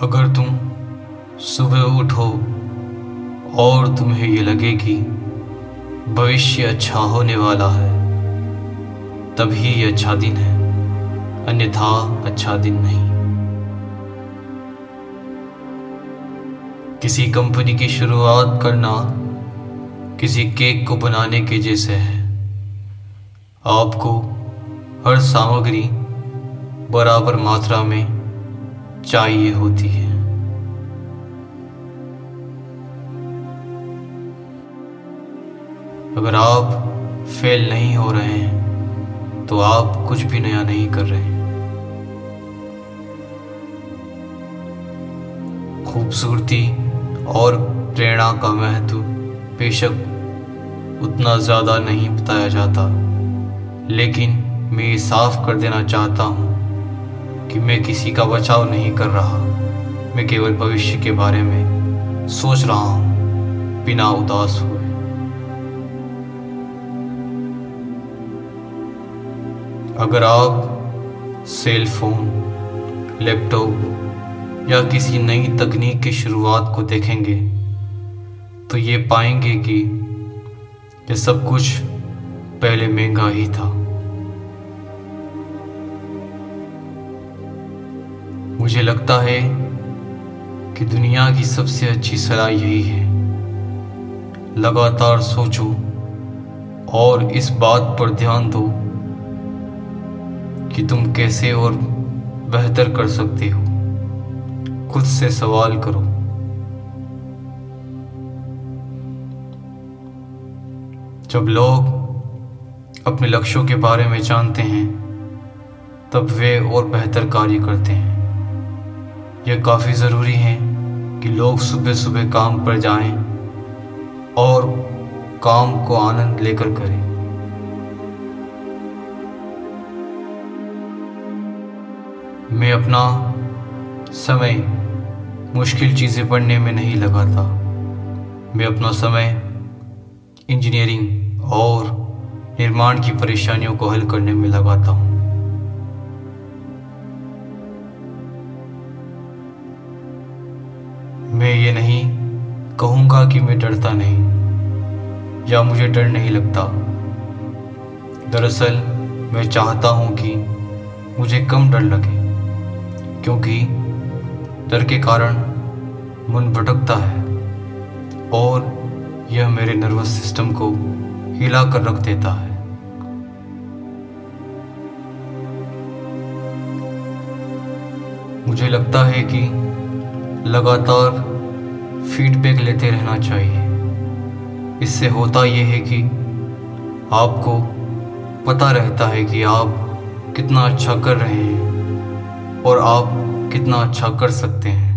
अगर तुम सुबह उठो और तुम्हें ये लगे कि भविष्य अच्छा होने वाला है, तभी ये अच्छा दिन है, अन्यथा अच्छा दिन नहीं। किसी कंपनी की शुरुआत करना किसी केक को बनाने के जैसे है। आपको हर सामग्री बराबर मात्रा में चाहिए होती है। अगर आप फेल नहीं हो रहे हैं तो आप कुछ भी नया नहीं कर रहे खूबसूरती और प्रेरणा का महत्व बेशक उतना ज़्यादा नहीं बताया जाता, लेकिन मैं ये साफ़ कर देना चाहता हूँ कि मैं किसी का बचाव नहीं कर रहा। मैं केवल भविष्य के बारे में सोच रहा हूँ, बिना उदास हुए। अगर आप सेल फ़ोन लैपटॉप या किसी नई तकनीक की शुरुआत को देखेंगे तो ये पाएँगे कि यह सब कुछ पहले महँगा ही था। मुझे लगता है कि दुनिया की सबसे अच्छी सलाह यही है। लगातार सोचो और इस बात पर ध्यान दो कि तुम कैसे और बेहतर कर सकते हो। खुद से सवाल करो। जब लोग अपने लक्ष्यों के बारे में जानते हैं, तब वे और बेहतर कार्य करते हैं। यह काफ़ी ज़रूरी है कि लोग सुबह सुबह काम पर जाएँ और काम को आनंद लेकर करें। मैं अपना समय मुश्किल चीज़ें पढ़ने में नहीं लगाता। मैं अपना समय इंजीनियरिंग और निर्माण की परेशानियों को हल करने में लगाता हूँ। मैं ये नहीं कहूँगा कि मैं डरता नहीं, या मुझे डर नहीं लगता। दरअसल मैं चाहता हूँ कि मुझे कम डर लगे, क्योंकि डर के कारण मन भटकता है और यह मेरे नर्वस सिस्टम को हिला कर रख देता है। मुझे लगता है कि लगातार फीडबैक लेते रहना चाहिए। इससे होता यह है कि आपको पता रहता है कि आप कितना अच्छा कर रहे हैं और आप कितना अच्छा कर सकते हैं।